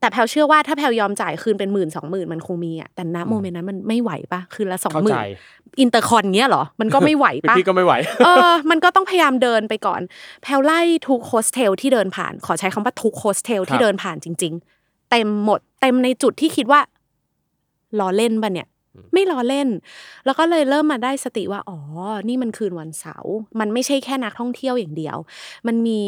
แต่แพลเชื่อว่าถ้าแพลยอมจ่ายคืนเป็นหมื่นสองหมื่นมันคงมีอะแต่ณ moment นั้นมันไม่ไหวปะคืนละสองหมื่นเข้าใจอินเตอร์คอนเงี้ยเหรอ มันก็ไม่ไหวปะพี่ก็ไม่ไหวเออมันก็ต้องพยายามเดินไปก่อน แพลไล่ทุกโฮสเทลที่เดินผ่าน ขอใช้คำว่าทุกโฮสเทลครับที่เดินผ่านจริง ๆ เต็มหมด เต็มในจุดที่คิดว่าล้อเล่นปะเนี่ยไม่ล้อเล่น แล้วก็เลยเริ่มมาได้สติว่า อ๋อ นี่มันคืนวันเสาร์ มันไม่ใช่แค่นักท่องเที่ยวอย่างเดียว มันมี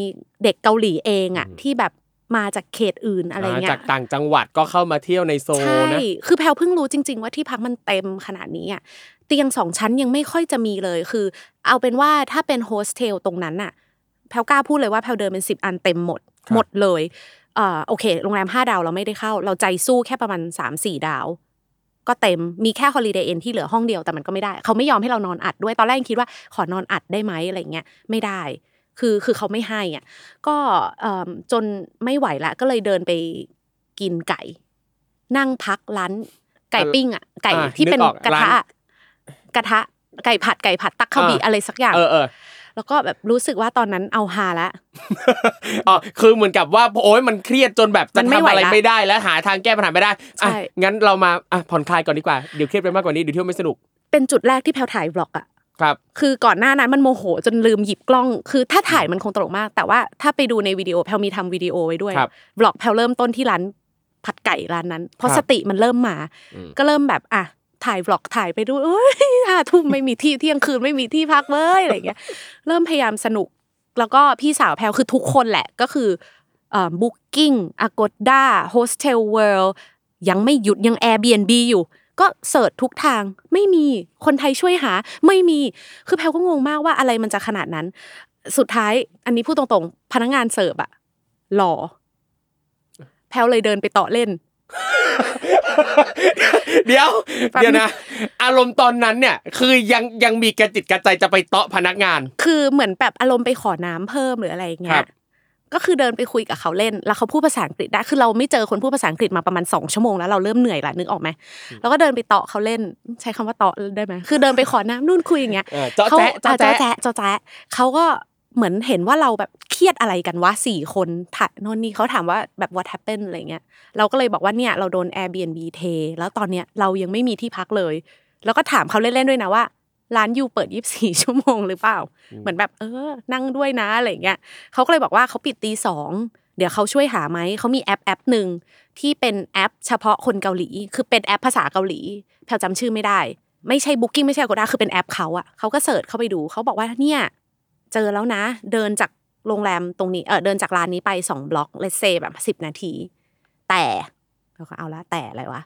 เด็กเกาหลีเองอะที่แบบ มาจากเขตอื่นอะไรเงี้ยจากต่างจังหวัดก็เข้ามาเที่ยวในโซใช่นะคือแพลวเพิ่งรู้จริง ๆ ว่าที่พักมันเต็มขนาดนี้อะเตียงสองชั้นยังไม่ค่อยจะมีเลยคือ เอาเป็นว่าถ้าเป็นโฮสเทลตรงนั้นน่ะแพลวกล้าพูดเลยว่าแพลวเดินเป็นสิบอันเต็มหมดครับหมดเลยเอ่อโอเคโรงแรมห้าดาวเราไม่ได้เข้า เราใจสู้แค่ประมาณสามสี่ดาว ก็เต็มมีแค่ Holiday Inn ที่เหลือห้องเดียวแต่มันก็ไม่ได้ เขาไม่ยอมให้เรานอนอัดด้วยตอนแรกยังคิดว่าขอนอนอัดได้ไหมอะไรเงี้ยไม่ได้ คือคือเขาไม่ให้อะก็เอิ่มจนไม่ไหวละก็เลยเดินไปกินไก่ นั่งพักร้านไก่ปิ้งอะไก่อะที่เป็นนึกออกกระทะร้านกระทะไก่ผัดไก่ผัดตักข้าวบีอ่าอะไรสักอย่างเออเออแล้วก็แบบรู้สึกว่าตอนนั้นเอาฮาละอ๋อคือเหมือนกับว่าโอ้ยมันเครียดจนแบบมัจะนไม่ทำไหวอะไรละไม่ได้แล้วหาทางแก้ปัญหาไม่ได้ใช่อะงั้นเรามาอะผ่อนคลายก่อนดีกว่าเดี๋ยวเครียดไปมากกว่านี้เดี๋ยวเที่ยวไม่สนุกเป็นจุดแรกที่แพรวถ่าย vlog อะ ครับ คือก่อนหน้านั้นมันโมโหจนลืมหยิบกล้อง คือถ้าถ่ายมันคงตลกมาก แต่ว่าถ้าไปดูในวิดีโอแพลมีทำวิดีโอไว้ด้วยครับ vlog แพลเริ่มต้นที่ร้านผัดไก่ร้านนั้น เพราะครับสติมันเริ่มมาอืมก็เริ่มแบบอะถ่ายบล็อกถ่ายไปดูเอ้ยห้าทุ่มไม่มีที่เที่ยงคืนไม่มีที่พักเว้ยอะไรเงี้ย เริ่มพยายามสนุก แล้วก็พี่สาวแพลคือทุกคนแหละก็คือเอ่อ Booking Agoda Hostel World ยังไม่หยุดยัง Airbnb อยู่ ก็เสิร์ชทุกทางไม่มีคนไทยช่วยหาไม่มีคือแพลก็งงมากว่าอะไรมันจะขนาดนั้น สุดท้ายอันนี้พูดตรงๆ พนักงานเสิร์ฟอะหล่อแพลเลยเดินไปต่อเล่น เดี๋ยวแป๊บนึงเดี๋ยวนะ อารมณ์ตอนนั้นเนี่ย คือยังยังมีกระจิตกระใจจะไปเตาะพนักงาน คือเหมือนแบบอารมณ์ไปขอน้ำเพิ่มหรืออะไรอย่างเงี้ครัยบ ก็คือเดินไปคุยกับเขาเล่น แล้วเขาพูดภาษาอังกฤษได้ คือเราไม่เจอคนพูดภาษาอังกฤษมาประมาณสองชั่วโมงแล้วเราเริ่มเหนื่อยละนึกออกไหมแล้วก็เดินไปเตาะเขาเล่น ใช้คำว่าเตาะได้ไหมคือเดินไปขอน้ำนู่นคุยอย่างเงี้ยเออเจาะแจ๊ะเขาเจาะอะแจ๊ะเจาะแจ๊ะเจาะแจ๊ะเขาก็เหมือนเห็นว่าเราแบบเครียดอะไรกันวะสี่คนถ่ายโน่นนี่เขาถามว่าแบบ what happened อะไรเงี้ย เราก็เลยบอกว่าเนี่ยเราโดน Airbnb เท แล้วตอนเนี้ยเรายังไม่มีที่พักเลย แล้วก็ถามเขาเล่นๆด้วยนะว่า ร้านยูเปิด24ชั่วโมงหรือเปล่า เหมือนแบบเออ นั่งด้วยนะอะไรเงี้ยเขาก็เลยบอกว่าเขาปิดตีสองเดี๋ยวเขาช่วยหาไหมเขามีแอปแอปหนึ่งที่เป็นแอป เฉพาะคนเกาหลี คือเป็นแอปภาษาเกาหลีแพลจำชื่อไม่ได้ ไม่ใช่ Booking ไม่ใช่ Agoda คือเป็นแอปเขาอะเขาก็ search เข้าไปดูเขาบอกว่าเนี่ย เจอแล้วนะ เดินจากโรงแรมตรงนี้เออเดินจากร้านนี้ไปสองบล็อก let's say แบบสิบนาที แต่เราก็เอาละแต่อะไรวะ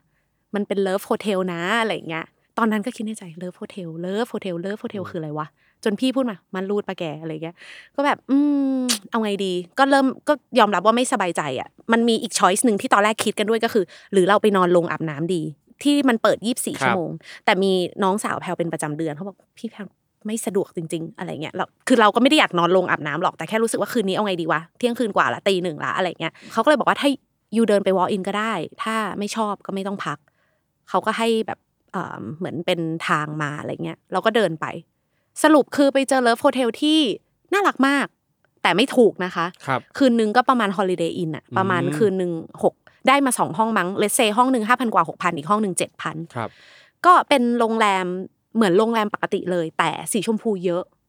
มันเป็น love hotel นะอะไรอย่างเงี้ยต อนนั้นก็คิดในใจ love hotel love hotel love hotel คืออะไรวะ จนพี่พูดมา ม่านรูดปะแกอะไรเงี้ย ก็แบบ อืม เอาไงดี ก็เริ่มก็ยอมรับว่าไม่สบายใจอะ มันมีอีก choice หนึ่งที่ตอนแรกคิดกันด้วยก็คือ หรือเราไปนอนโรงอาบน้ำดี ที่มันเปิด24ชั่วโมง แต่มีน้องสาวแพลเป็นประจำเดือนเขาบอกพี่แพลไม่สะดวกจริง ๆ อะไรเงี้ยเราคือเราก็ไม่ได้อยากนอนโรงอาบน้ำหรอกแต่แค่รู้สึกว่าคืนนี้เอาไงดีวะเที่ยงคืนกว่าละตีหนึ่งละอะไรเงี้ยเขาก็เลยบอกว่าถ้า you เดินไป walk in ก็ได้ ถ้าไม่ชอบก็ไม่ต้องพักเขาก็ให้แบบ เอ่อเหมือนเป็นทางมาอะไรเงี้ยเราก็เดินไป สรุปคือไปเจอ love hotel ที่น่ารักมาก แต่ไม่ถูกนะคะครับคืนนึงก็ประมาณฮอลิเดย์อินอะประมาณอืมคืนหนึ่งหกได้มาสองห้องมั้ง let's say ห้องหนึ่งห้าพันกว่าหกพันอีกห้องหนึ่งเจ็ดพันครับก็เป็นโรงแรมเหมือนโรงแรมปกติเลย แต่สีชมพูเยอะอืม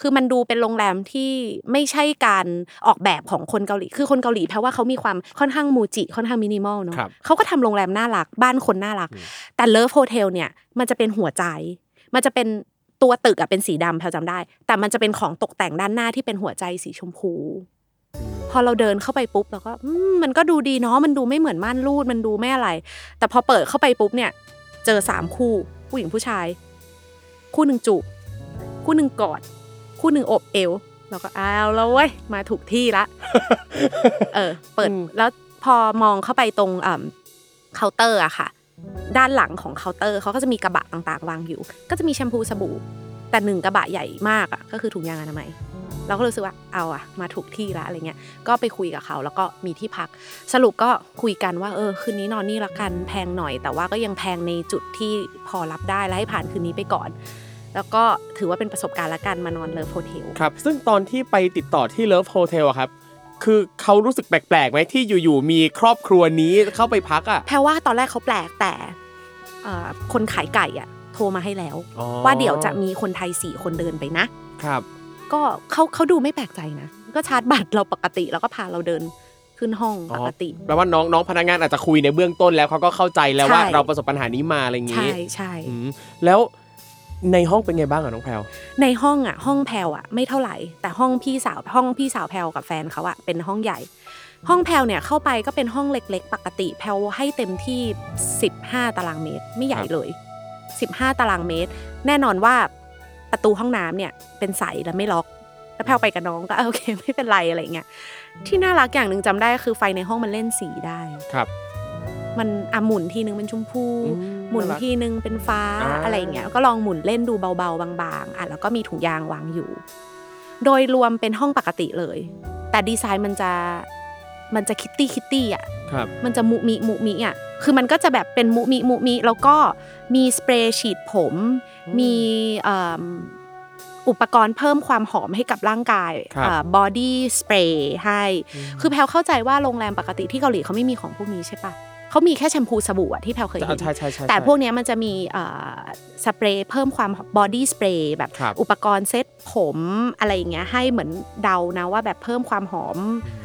คือมันดูเป็นโรงแรมที่ไม่ใช่การออกแบบของคนเกาหลี คือคนเกาหลีแปลว่าเขามีความค่อนข้างมูจิค่อนข้างมินิมอลเนาะครับเขาก็ทำโรงแรมน่ารัก บ้านคนน่ารักอืมแต่ love hotel เนี่ยมันจะเป็นหัวใจ มันจะเป็นตัวตึกอะเป็นสีดำแพลจำได้ แต่มันจะเป็นของตกแต่งด้านหน้าที่เป็นหัวใจสีชมพู พอเราเดินเข้าไปปุ๊บเราก็อืมมันก็ดูดีเนาะมันดูไม่เหมือนม่านรูดมันดูไม่อะไร แต่พอเปิดเข้าไปปุ๊บเนี่ย เจอสามคู่ ผู้หญิงผู้ชาย คู่หนึ่งจูบ คู่หนึ่งกอด คู่หนึ่งโอบเอวเราก็อ้าวแล้วเว้ยมาถูกที่ละ เออ เปิดอืมแล้วพอมองเข้าไปตรงอ่าเคาน์เตอร์อะค่ะ ด้านหลังของเคาน์เตอร์เขาก็จะมีกระบะต่างๆ วางอยู่ ก็จะมีแชมพูสบู่ แต่หนึ่งกระบะใหญ่มากอะก็คือถุงยางอนามัยเราก็รู้สึกว่าเอาอะมาถูกที่ละอะไรเงี้ย ก็ไปคุยกับเขา แล้วก็มีที่พัก สรุปก็คุยกันว่า เออคืนนี้นอนนี่ละกันแพงหน่อย แต่ว่าก็ยังแพงในจุดที่พอรับได้และให้ผ่านคืนนี้ไปก่อน แล้วก็ถือว่าเป็นประสบการณ์ละกันมานอน love hotelครับ ซึ่งตอนที่ไปติดต่อที่ love hotel อะครับคือเขารู้สึกแปลกๆไหมที่อยู่ๆมีครอบครัวนี้เข้าไปพักอะแพรว่าตอนแรกเขาแปลกแต่เอ่อคนขายไก่อะโทรมาให้แล้วอ๋อว่าเดี๋ยวจะมีคนไทยสี่คนเดินไปนะครับ ก็เขาเขาดูไม่แปลกใจนะก็ชาร์จบัตรเราปกติแล้วก็พาเราเดินขึ้นห้องปกติแปลว่าน้องน้องพนักงานอาจจะคุยในเบื้องต้นแล้วเขาก็เข้าใจแล้วว่าใช่เราประสบปัญหานี้มาอะไรอย่างใช่งี้ใช่อืมแล้ว ในห้องเป็นไงบ้างอะน้องแพลวในห้องอะห้องแพลวอะไม่เท่าไหร่ แต่ห้องพี่สาวห้องพี่สาวแพลวกับแฟนเขาอะเป็นห้องใหญ่ ห้องแพลวเนี่ยเข้าไปก็เป็นห้องเล็ก ๆ ปกติ แพลวให้เต็มที่ 15 ตารางเมตรไม่ใหญ่เลย 15 ตารางเมตร แน่นอนว่าประตูห้องน้ำเนี่ยเป็นใสและไม่ล็อกแล้วแพลวไปกับน้องก็เออโอเคไม่เป็นไรอะไรเงี้ยที่น่ารักอย่างหนึ่งจำได้ก็คือไฟในห้องมันเล่นสีได้ครับ มันอะหมุนทีนึงเป็นชมพูอืมหมุนน่ารักทีนึงเป็นฟ้าอ่าอะไรอย่างเงี้ยก็ลองหมุนเล่นดูเบาๆ บางๆอะแล้วก็มีถุงยางวางอยู่ โดยรวมเป็นห้องปกติเลย แต่ดีไซน์มันจะมันจะคิตตี้คิตตี้อะครับมันจะมุมิมุมิอะคือมันก็จะแบบเป็นมุมิมุมิแล้วก็มีสเปรย์ฉีดผมอืมมีเอิ่มอุปกรณ์เพิ่มความหอมให้กับร่างกายครับ body spray ให้ คือแพรวเข้าใจว่าโรงแรมปกติที่เกาหลีเขาไม่มีของพวกนี้ใช่ปะ เขามีแค่แชมพูสบู่อะที่แพลเคยอ่าเห็นใช่ใช่ใช่แต่ใช่พวกเนี้ยมันจะมีเอ่อสเปรย์เพิ่มความ body spray แบบครับอุปกรณ์เซ็ตผมอะไรอย่างเงี้ยให้เหมือนเดานะว่าแบบเพิ่มความหอม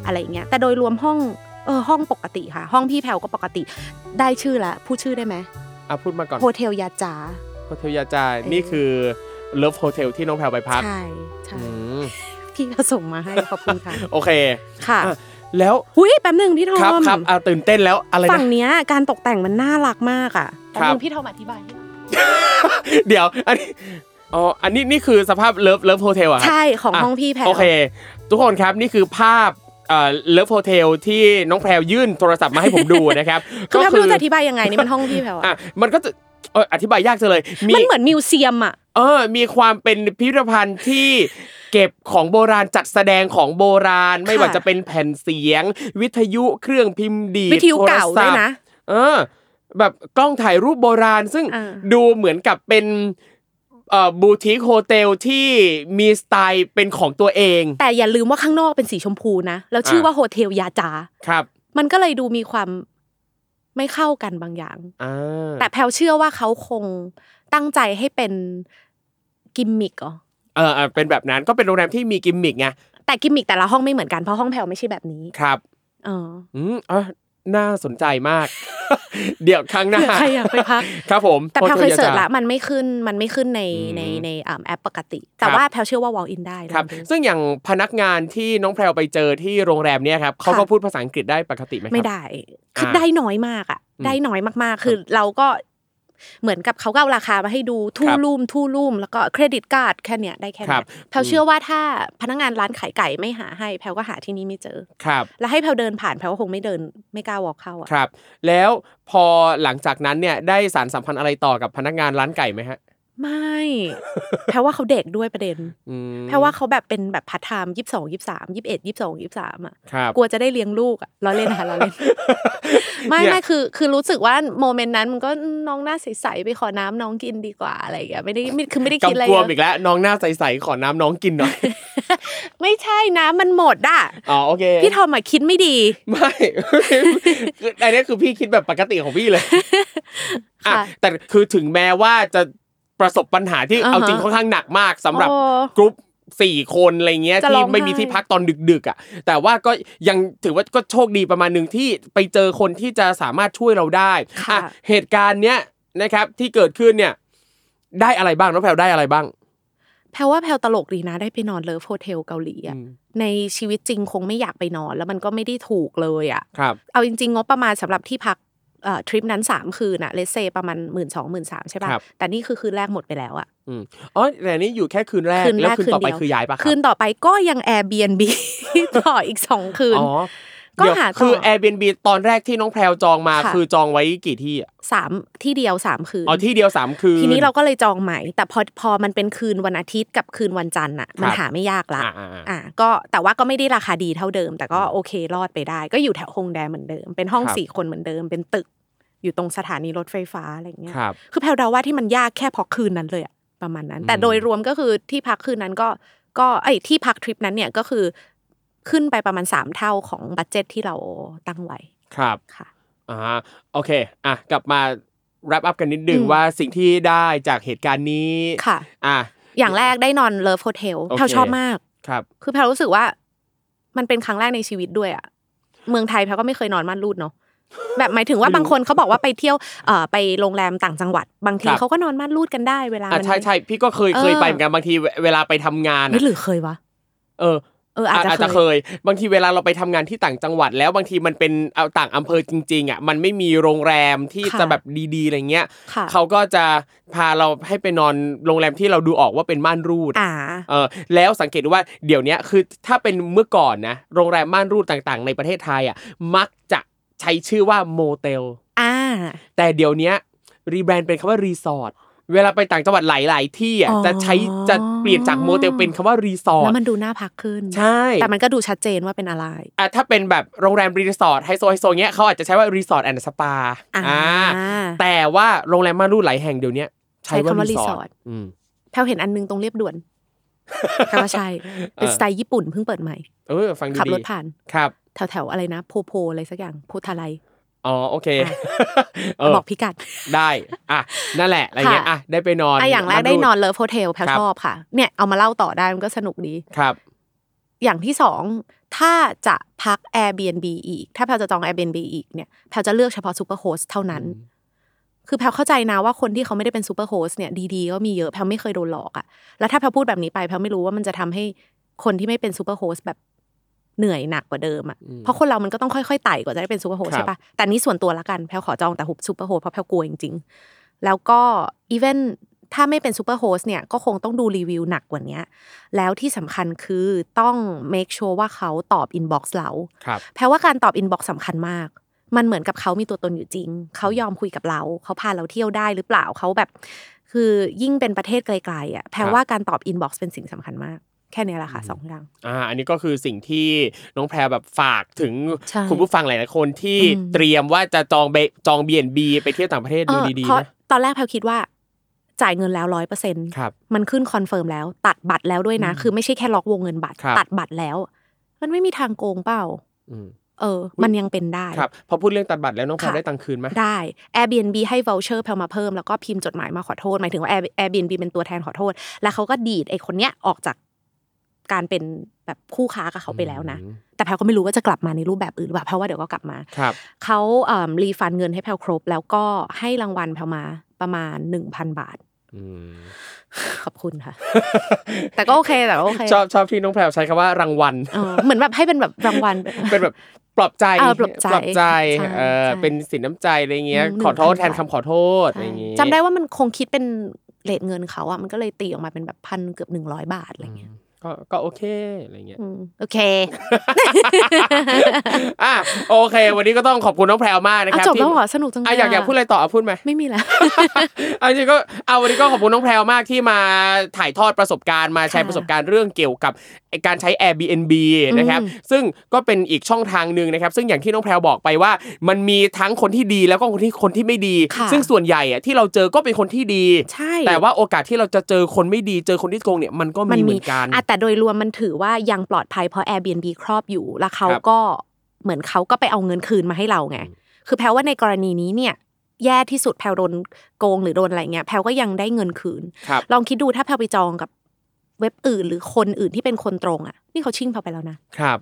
อะไรอย่างเงี้ยแต่โดยรวมห้องเออห้องปกติค่ะ ห้องพี่แพลก็ปกติได้ชื่อละพูดชื่อได้ไหมอะพูดมาก่อนโฮเทลยาจาโฮเทลยาจานี่คือเลิฟโฮเทลที่น้องแพลวไปพักใช่ใช่อืมพี่ก็ส่งมาให้ขอบคุณค่ะ โอเคค่ะอะ แล้วหุยแป๊บหนึ่งพี่ทอครับมครับอะตื่นเต้นแล้วอะไรฝั่นะงเนี้ยการตกแต่งมันน่ารักมากอะครัแป๊บบนึงพี่ทอมอธิบายให้หน่อยเดี๋ยวอันนี้อ๋ออันนี้นี่คือสภาพ love love hotel อะครับใช่ของอะห้องพี่แพลโอเค ทุกคนครับนี่คือภาพเอ่อ love hotel ที่น้องแพรวยื่นโทรศัพท์มาให้ผมดูนะครับคือแพลไม่รู้จะอธิบายยังไงนี่มันห้องพี่แพลอะอะมันก็จะ เอออธิบายยากจังเลยมีมันเหมือน museum อะเออ มีความเป็นพิพิธภัณฑ์ที่เก็บของโบราณจัดแสดงของโบราณ ไม่ว่าจะเป็นแผ่นเสียง วิทยุเครื่องพิมพ์ดีดวิทยุเก่าโทรศัพด้วยนะเออ แบบกล้องถ่ายรูปโบราณ ซึ่งอ่าดูเหมือนกับเป็นเอ่อ boutique hotel ที่มีสไตล์เป็นของตัวเอง แต่อย่าลืมว่าข้างนอกเป็นสีชมพูนะ แล้วชื่อว่าโฮเทลยาจาครับ มันก็เลยดูมีความ ไม่เข้ากันบางอย่างอ่าแต่แพลเชื่อว่าเขาคงตั้งใจให้เป็นกิมมิกเหรอเออเออเป็นแบบนั้นก็เป็นโรงแรมที่มีกิมมิกไงแต่กิมมิกแต่ละห้องไม่เหมือนกันเพราะห้องแพลไม่ใช่แบบนี้ครับเอออืมอะ น่าสนใจมาก เดี๋ยวครั้งหน้าเผื่อใครอยากไปพักครับผม แต่แพลเคยโฮทเสิร์ชาจาละมันไม่ขึ้นมันไม่ขึ้นในอืมในในอ่าแอปปกติ แต่ครับว่าแพลเชื่อว่า walk in ได้ครับลองดูซึ่งอย่างพนักงานที่น้องแพรวไปเจอที่โรงแรมเนี่ยครับเขาก็ค่ะพูดภาษาอังกฤษได้ปกติไหมครับไม่ได้คืออ่าได้น้อยมากอะอืมได้น้อยมากๆ คือเราก็ เหมือนกับเขาก็เอาราคามาให้ดูทู่ครับรูมทู่รูมแล้วก็เครดิตการ์ดแค่เนี้ยได้แค่ครัเนี้บยแพลเชื่อว่าถ้าพนักงานร้านขายไก่ไม่หาให้แพลก็หาที่นี่ไม่เจอครับ แล้วให้แพลเดินผ่านแพลก็คงไม่เดินไม่กล้าวอล์กเข้าอะครับ แล้วพอหลังจากนั้นเนี่ยได้สารสัมพันธ์อะไรต่อกับพนักงานร้านไก่ไหมฮะ ไม่แพลว่าเขาเด็กด้วยประเด็นอืมแพลว่าเขาแบบเป็นแบบพาร์ทไทม์ยี่สิบสองยี่สามยี่สิบเอ็ดยี่สิบสองยี่สามอะครับกลัวจะได้เลี้ยงลูกอะล้อเล่นนะคะล้อเล่นไม่เนี่ยไม่คือ คือรู้สึกว่าโมเมนต์นั้นมันก็น้องหน้าใสๆไปขอน้ำน้องกินดีกว่าอะไรอย่างเงี้ยไม่ได้ไม่คือไม่ได้คิดอะไรกำกวมเยอีอะกแล้วน้องหน้าใสๆขอน้ำน้องกินหน่อยไม่ใช่น้ำมันหมดอะอ๋อโอเคพี่ทอมอะคิดไม่ดี ไม่คืออันนี้คือพี่คิดแบบปกติของพี่เลยอะค่ะแต่คือถึงแม้ว่าจะ ประสบปัญหาที่อ่าฮะเอาจริงค่อนข้างหนักมากสำหรับโอ้กรุ๊ปสี่คนอะไรเงี้ยจะร้ที่องไม่มีไห้ที่พักตอนดึกๆอะแต่ว่าก็ยังถือว่าก็โชคดีประมาณหนึ่งที่ไปเจอคนที่จะสามารถช่วยเราได้ค่ะอะเหตุการณ์เนี้ยนะครับที่เกิดขึ้นเนี่ย ได้อะไรบ้างน้องแพลวได้อะไรบ้างแพลว่าแพลตลกดีนะ ได้ไปนอน love hotel เกาหลีอะอืมในชีวิตจริงคงไม่อยากไปนอน แล้วมันก็ไม่ได้ถูกเลยอะครับเอาจริง ๆ งบประมาณสำหรับที่พักเอ่อ ทริปนั้น 3 คืนอะเลเซประมาณหมื่นสองหมื่นสามใช่ป่ะครับแต่นี่คือคืนแรกหมดไปแล้วอะอืมอ๋อแต่นี่อยู่แค่คืนแรกคืนแรกแล้วคืนต่อไปคืนเดียวคือย้ายปะครับคืนต่อไปก็ยัง Airbnb ต่ออีก 2 คืนอ๋อ ก็เดี๋ยวหาต่อคือ Airbnb ตอนแรกที่น้องแพรวจองมาค่ะคือจองไว้กี่ที่อะสามที่เดียว3คืนอ๋อที่เดียวสามคืนทีนี้เราก็เลยจองใหม่ แต่พอพอมันเป็นคืนวันอาทิตย์กับคืนวันจันทร์อะมันครับหาไม่ยากละอ่าอ่าอ่าอะก็แต่ว่าก็ไม่ได้ราคาดีเท่าเดิม แต่ก็โอเครอดไปได้ ก็อยู่แถวฮงแดเหมือนเดิม เป็นห้องครับสี่คนเหมือนเดิมเป็นตึก อยู่ตรงสถานีรถไฟฟ้าอะไรอย่างเงี้ยครับคือแพลเดาว่าที่มันยากแค่เพราะคืนนั้นเลยอะประมาณนั้น แต่อืมโดยรวมก็คือที่พักคืนนั้นก็ก็ไอ้ที่พักทริปนั้นเนี่ยก็คือ ขึ้นไปประมาณสามเท่าของ budget ที่เราตั้งไว้ครับค่ะอ่าโอเคอะกลับมา wrap up กันนิดนึงอืมว่าสิ่งที่ได้จากเหตุการณ์นี้ค่ะอะอย่างแรกได้นอน love hotel โอเคแพลชอบมากครับ คือแพลรู้สึกว่า มันเป็นครั้งแรกในชีวิตด้วยอะเมืองไทยแพลก็ไม่เคยนอนม่านรูดเนาะแบบหมายถึงว่าไม่รู้บางคนเขาบอกว่าไปเที่ยวเอ่อไปโรงแรมต่างจังหวัด บางทีครับเขาก็นอนม่านรูดกันได้เวลาอะมันใช่ใช่พี่ก็เคยเออเคยไปเหมือนกันบางทีเวลาไปทำงานไม่อะหรือเคยวะเออ เอออาจจะอาจจะเคเคยยบางทีเวลาเราไปทำงานที่ต่างจังหวัด แล้วบางทีมันเป็นเอาต่างอำเภอจริงๆอะมันไม่มีโรงแรมที่ค่ะจะแบบดีๆอะไรเงี้ยค่ะเขาก็จะพาเราให้ไปนอนโรงแรมที่เราดูออกว่าเป็นม่านรูดอ่าเออแล้วสังเกตดูว่าเดี๋ยวเนี้ยคือถ้าเป็นเมื่อก่อนนะโรงแรมม่านรูดต่างๆ ในประเทศไทยอะมักจะใช้ชื่อว่าโมเตลอ่าแต่เดี๋ยวเนี้ยrebrand เป็นคำว่ารีสอร์ท เวลาไปต่างจังหวัดหลาย ๆ ที่อะอ๋อจะใช้จะเปลี่ยนจากโมเตลเป็นคำว่ารีสอร์ทแล้วมันดูน่าพักขึ้นใช่แต่มันก็ดูชัดเจนว่าเป็นอะไรอะถ้าเป็นแบบโรงแรมรีสอร์ทไฮโซไฮโซเงี้ยเขาอาจจะใช้ว่า resort and spa อ่าแต่ว่าโรงแรมม่านรูดหลายแห่งเดี๋ยวเนี้ยใช้ว่าใช้คำว่ารีสอ resort ร์ทอืมแพลเห็นอันนึงตรงเลียบด่วนแพลว่าใช่เป็นเออสไตล์ญี่ปุ่นเพิ่งเปิดใหม่เออฟังดูขับดีรถผ่านครับแถวแถวๆอะไรนะโพโพอะไรสักอย่างโพธาลัย อ๋อโอเคอะเออบอกพี่กัดได้อะนั่นแหละอะไรเงี้ยค่ะอะได้ไปนอนอะอย่างแรกได้นอน love hotelเทลแพลครับชอบค่ะ เนี่ยเอามาเล่าต่อได้มันก็สนุกดีครับ อย่างที่สองถ้าจะพัก Airbnb อีก ถ้าแพลจะจอง Airbnb อีกเนี่ยแพลจะเลือกเฉพาะ superhost เท่านั้น คือแพลเข้าใจนะว่าคนที่เขาไม่ได้เป็น superhost เนี่ยดีๆก็มีเยอะแพลไม่เคยโดนหลอกอะแล้วถ้าแพลพูดแบบนี้ไปแพลไม่รู้ว่ามันจะทำให้คนที่ไม่เป็น superhost แบบ เหนื่อยหนักกว่าเดิมอะอืมเพราะคนเรามันก็ต้องค่อยๆไต่กว่าจะได้เป็น superhost ครับใช่ปะแต่นี้ส่วนตัวละกันแพลขอจองแต่ฮุบ superhost เพราะแพลกลัวจริงๆแล้วก็ even ถ้าไม่เป็น superhost เนี่ยก็คงต้องดูรีวิวหนักกว่านี้แล้วที่สำคัญคือต้อง make sure ว่าเขาตอบ inbox เราครับแพลว่าการตอบ inbox สำคัญมาก มันเหมือนกับเขามีตัวตนอยู่จริง เขายอมคุยกับเรา เขาพาเราเที่ยวได้หรือเปล่าเขาแบบ คือยิ่งเป็นประเทศไกลๆอะแพลว่าการตอบ inbox เป็นสิ่งสำคัญมาก แค่เนี้ยแหละค่ะสองอย่างอ่าอันนี้ก็คือสิ่งที่น้องแพรแบบฝากถึงใช่คุณผู้ฟังหลายๆคนที่อืมเตรียมว่าจะจองแบบจอง Airbnb ไปเที่ยวต่างประเทศดูเออดีเพราะๆนะตอนแรกแพลคิดว่าจ่ายเงินแล้วร้อยเปอร์เซ็นต์ครับมันขึ้น confirm แล้ว ตัดบัตรแล้วด้วยนะ คือไม่ใช่แค่ล็อกวงเงินบัตรครับตัดบัตรแล้ว มันไม่มีทางโกงเปล่าอืมเออ มันยังเป็นได้ครับพอพูดเรื่องตัดบัตรแล้วน้องแพรค่ะได้ตังค์คืนไหมได้ Airbnb ให้ voucher แพลมาเพิ่มแล้วก็พิมพ์จดหมายมาขอโทษหมายถึงว่า Air- Airbnb เป็นตัวแทนขอโทษ แล้วเขาก็ดีดไอ้คนเนี้ยออกจาก การเป็นแบบคู่ค้ากับเขาไปแล้วนะอืมแต่แพลก็ไม่รู้ว่าจะกลับมาในรูปแบบอื่นหรือเปล่าเพราะว่าเดี๋ยวก็กลับมาครับเขาเอ่อ refund เงินให้แพลครบ แล้วก็ให้รางวัลแพลมาประมาณ1,000บาทอืมขอบคุณค่ะ แต่ก็โอเคแต่ก็โอเคชอบชอบที่น้องแพรใช้คำว่ารางวัลเออเหมือนแบบให้เป็นแบบรางวัลเป็นแบบปลอบใจเออปลอบใจใจใช่เออใช่เป็นสินน้ำใจอะไรเงี้ยอืมขอโทษ1,000แทนคำขอโทษอะไรอย่างงี้จำได้ว่ามันคงคิดเป็นเลทเงินเขาอะมันก็เลยตีออกมาเป็นแบบพันเกือบหนึ่งร้อยบาทอะไรเงี้ย ก็ก็โอเคอะไรเงี้ยอืมโอเคอะโอเค วันนี้ก็ต้องขอบคุณน้องแพรวมากนะอะครับจบแล้วที่เหรอสนุกจังเลยอะอยากอยากพูดอะไรต่ออะพูดไหมไม่มีแล้วเอาจริงๆก็เอาวันนี้ก็ขอบคุณน้องแพรวมากที่มาถ่ายทอดประสบการณ์มาแชร์ค่ะประสบการณ์เรื่องเกี่ยวกับไอ้การใช้ Airbnb นะครับอืมซึ่งก็เป็นอีกช่องทางหนึ่งนะครับ ซึ่งอย่างที่น้องแพรวบอกไปว่า มันมีทั้งคนที่ดีแล้วก็คนที่คนที่ไม่ดีค่ะซึ่งส่วนใหญ่อะที่เราเจอก็เป็นคนที่ดีใช่แต่ว่าโอกาสที่เราจะเจอคนไม่ดีเจอคนที่โกงเนี่ยมันก็มีเหมือนกันอะแต่โดยรวมมันถือว่ายังปลอดภัยเพราะ Airbnb ครอบอยู่ แล้วเขาครับก็เหมือนเขาก็ไปเอาเงินคืนมาให้เราไง คือแพลว่าในกรณีนี้เนี่ย แย่ที่สุดแพลโดนโกงหรือโดนอะไรเงี้ยแพลก็ยังได้เงินคืนครับลองคิดดูถ้าแพลไปจองกับเว็บอื่นหรือคนอื่นที่เป็นคนตรงอะนี่เขาชิ่งแพลไปแล้วนะครับ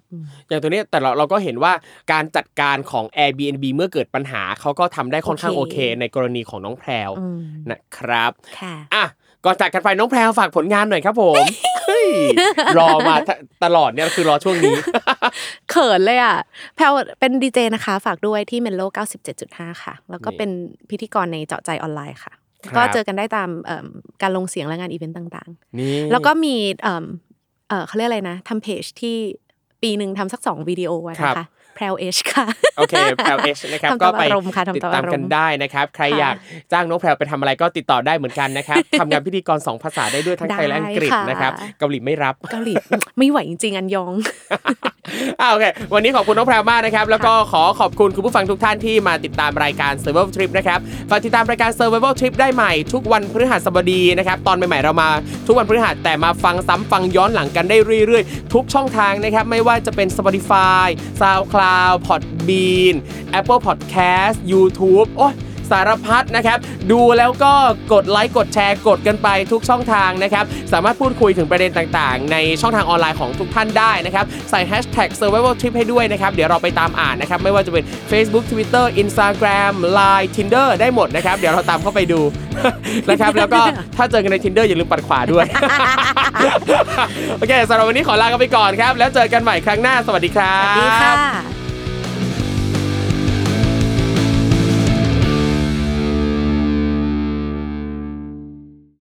อย่างตัวเนี้ยแต่เราเราก็เห็นว่าการจัดการของ Airbnb เมื่อเกิดปัญหาเขาก็ทำได้ค่อนข้างโอเคเค ในกรณีของน้องแพรวอืมนะครับค่ะอะก่อนจากกันไปน้องแพรวฝากผลงานหน่อยครับผมเฮ้ยรอมาตลอดเนี่ยคือรอช่วงนี้ เขินเลยอะแพลวเป็นดีเจนะคะ ฝากด้วยที่ Mellow 97.5 ค่ะ แล้วก็นี่เป็นพิธีกรในเจาะใจออนไลน์ค่ะครับก็เจอกันได้ตามเอิ่มการลงเสียงและงานอีเวนต์ต่างนี่ๆแล้วก็มีเอิ่มเอ่อเขาเรียกอะไรนะทำเพจที่ปีหนึ่งทำสักสองวิดีโอไว้นะคะ แพรวเอชค่ะ โอเคแพรวเอชนะครับทำก็ตามไปอารมณ์ค่ะทำติดตามตามอารมณ์กันได้นะครับ ใครค่ะอยากจ้างน้องแพรวไปทำอะไรก็ติดต่อได้เหมือนกันนะครับทำงานพิธีกรสองภาษาได้ด้วยทั้งไทยและอังกฤษได้ค่ะนะครับเกาหลีไม่รับเกาหลีไม่ไหวจริงๆอันยอง อ่าโอเค วันนี้ขอบคุณน้องแพรวมากนะครับ แล้วก็ขอขอบคุณคุณผู้ฟังทุกท่านที่มาติดตามรายการ Survival Trip นะครับ ฝากติดตามรายการ Survival Trip ได้ใหม่ทุกวันพฤหัสบดีนะครับ ตอนใหม่ๆเรามาทุกวันพฤหัสแต่มาฟังซ้ำฟังย้อนหลังกันได้เรื่อยๆ ทุกช่องทางนะครับ ไม่ว่าจะเป็น Spotify SoundCloud Podbean Apple Podcast YouTube โอ้ย สารพัดนะครับดูแล้วก็กดไลค์กดแชร์กดกันไปทุกช่องทางนะครับสามารถพูดคุยถึงประเด็นต่างๆ ในช่องทางออนไลน์ของทุกท่านได้นะครับใส่ hashtag survival trip ให้ด้วยนะครับเดี๋ยวเราไปตามอ่านนะครับไม่ว่าจะเป็น Facebook Twitter Instagram Line Tinder ได้หมดนะครับเดี๋ยวเราตามเข้าไปดูนะครับแล้วก็ถ้าเจอกันใน Tinder อย่าลืมปัดขวาด้วย โอเคสำหรับวันนี้ขอลากันไปก่อนครับ แล้วเจอกันใหม่ครั้งหน้าสวัสดีครัสบวัสดีค่ะ